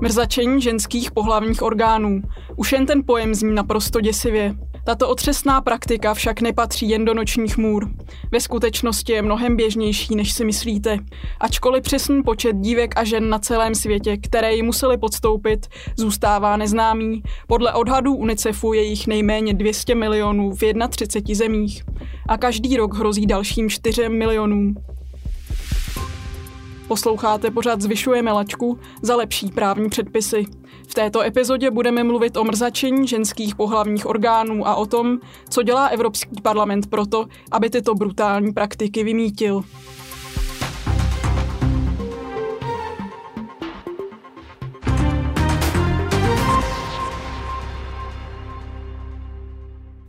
Mrzačení ženských pohlavních orgánů. Už jen ten pojem zní naprosto děsivě. Tato otřesná praktika však nepatří jen do nočních můr. Ve skutečnosti je mnohem běžnější, než si myslíte. Ačkoliv přesný počet dívek a žen na celém světě, které ji museli podstoupit, zůstává neznámý, podle odhadů UNICEFu je jich nejméně 200 milionů v 31 zemích. A každý rok hrozí dalším 4 milionům. Posloucháte pořád Zvyšujeme lačku za lepší právní předpisy. V této epizodě budeme mluvit o mrzačení ženských pohlavních orgánů a o tom, co dělá Evropský parlament proto, aby tyto brutální praktiky vymítil.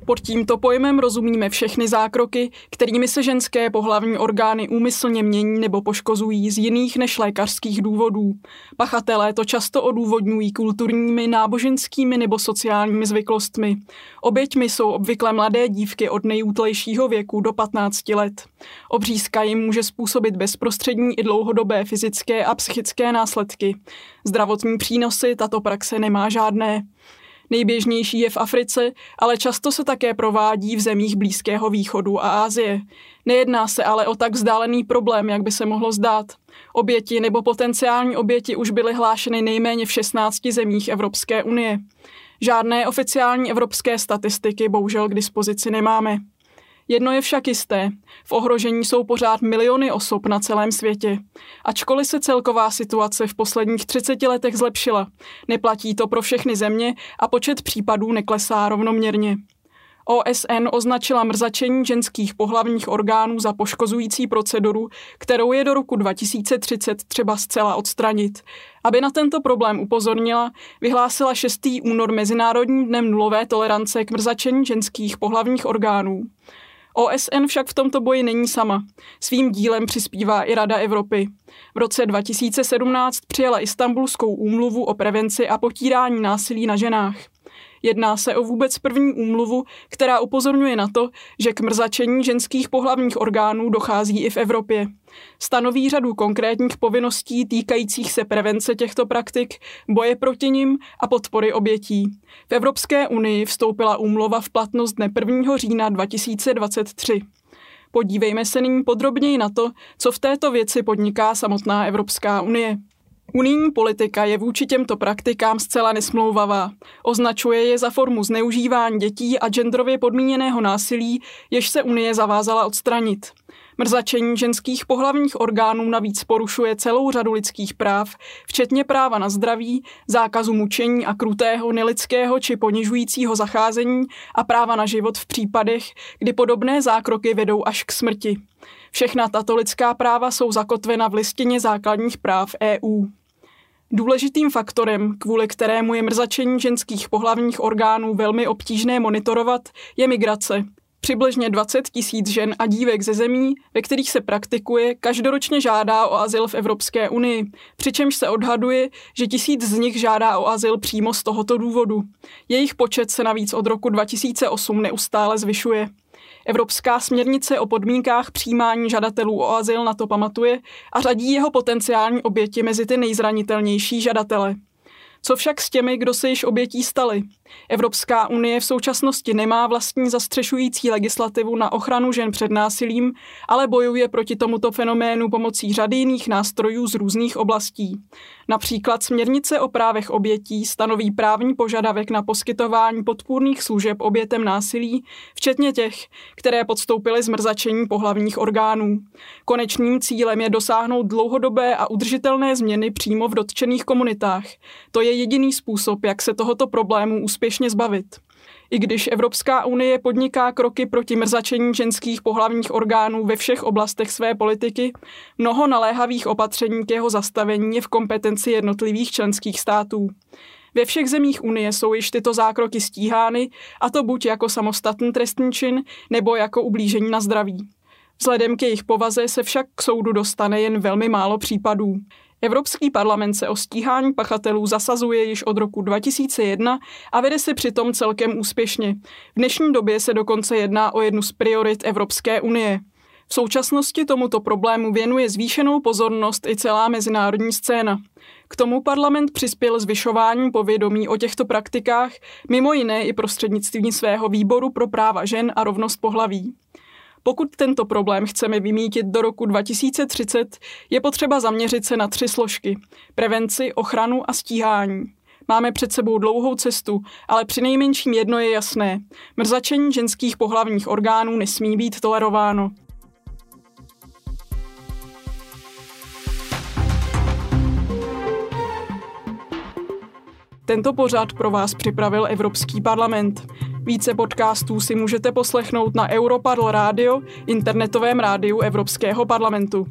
Pod tímto pojmem rozumíme všechny zákroky, kterými se ženské pohlavní orgány úmyslně mění nebo poškozují z jiných než lékařských důvodů. Pachatelé to často odůvodňují kulturními, náboženskými nebo sociálními zvyklostmi. Oběťmi jsou obvykle mladé dívky od nejútlejšího věku do 15 let. Obřízka jim může způsobit bezprostřední i dlouhodobé fyzické a psychické následky. Zdravotní přínosy tato praxe nemá žádné. Nejběžnější je v Africe, ale často se také provádí v zemích Blízkého východu a Asie. Nejedná se ale o tak vzdálený problém, jak by se mohlo zdát. Oběti nebo potenciální oběti už byly hlášeny nejméně v 16 zemích Evropské unie. Žádné oficiální evropské statistiky bohužel k dispozici nemáme. Jedno je však jisté. V ohrožení jsou pořád miliony osob na celém světě. Ačkoliv se celková situace v posledních 30 letech zlepšila, neplatí to pro všechny země a počet případů neklesá rovnoměrně. OSN označila mrzačení ženských pohlavních orgánů za poškozující proceduru, kterou je do roku 2030 třeba zcela odstranit. Aby na tento problém upozornila, vyhlásila 6. únor Mezinárodním dnem nulové tolerance k mrzačení ženských pohlavních orgánů. OSN však v tomto boji není sama. Svým dílem přispívá i Rada Evropy. V roce 2017 přijala Istanbulskou úmluvu o prevenci a potírání násilí na ženách. Jedná se o vůbec první úmluvu, která upozorňuje na to, že k mrzačení ženských pohlavních orgánů dochází i v Evropě. Stanoví řadu konkrétních povinností týkajících se prevence těchto praktik, boje proti nim a podpory obětí. V Evropské unii vstoupila úmluva v platnost dne 1. října 2023. Podívejme se nyní podrobněji na to, co v této věci podniká samotná Evropská unie. Unijní politika je vůči těmto praktikám zcela nesmlouvavá. Označuje je za formu zneužívání dětí a genderově podmíněného násilí, jež se Unie zavázala odstranit. Mrzačení ženských pohlavních orgánů navíc porušuje celou řadu lidských práv, včetně práva na zdraví, zákazu mučení a krutého, nelidského či ponižujícího zacházení a práva na život v případech, kdy podobné zákroky vedou až k smrti. Všechna tato lidská práva jsou zakotvena v listině základních práv EU. Důležitým faktorem, kvůli kterému je mrzačení ženských pohlavních orgánů velmi obtížné monitorovat, je migrace. Přibližně 20 tisíc žen a dívek ze zemí, ve kterých se praktikuje, každoročně žádá o azyl v Evropské unii, přičemž se odhaduje, že tisíc z nich žádá o azyl přímo z tohoto důvodu. Jejich počet se navíc od roku 2008 neustále zvyšuje. Evropská směrnice o podmínkách přijímání žadatelů o azyl na to pamatuje a řadí jeho potenciální oběti mezi ty nejzranitelnější žadatele. Co však s těmi, kdo se již obětí stali? Evropská unie v současnosti nemá vlastní zastřešující legislativu na ochranu žen před násilím, ale bojuje proti tomuto fenoménu pomocí řady jiných nástrojů z různých oblastí. Například směrnice o právech obětí stanoví právní požadavek na poskytování podpůrných služeb obětem násilí, včetně těch, které podstoupily zmrzačení pohlavních orgánů. Konečným cílem je dosáhnout dlouhodobé a udržitelné změny přímo v dotčených komunitách. To je jediný způsob, jak se tohoto problému úspěšně zbavit. I když Evropská unie podniká kroky proti mrzačení ženských pohlavních orgánů ve všech oblastech své politiky, mnoho naléhavých opatření k jeho zastavení je v kompetenci jednotlivých členských států. Ve všech zemích Unie jsou již tyto zákroky stíhány, a to buď jako samostatný trestný čin, nebo jako ublížení na zdraví. Vzhledem k jejich povaze se však k soudu dostane jen velmi málo případů. Evropský parlament se o stíhání pachatelů zasazuje již od roku 2001 a vede se přitom celkem úspěšně. V dnešní době se dokonce jedná o jednu z priorit Evropské unie. V současnosti tomuto problému věnuje zvýšenou pozornost i celá mezinárodní scéna. K tomu parlament přispěl zvyšováním povědomí o těchto praktikách, mimo jiné i prostřednictvím svého výboru pro práva žen a rovnost pohlaví. Pokud tento problém chceme vymítit do roku 2030, je potřeba zaměřit se na tři složky. Prevenci, ochranu a stíhání. Máme před sebou dlouhou cestu, ale při nejmenším jedno je jasné. Mrzačení ženských pohlavních orgánů nesmí být tolerováno. Tento pořad pro vás připravil Evropský parlament. Více podcastů si můžete poslechnout na Europarl Radio, internetovém rádiu Evropského parlamentu.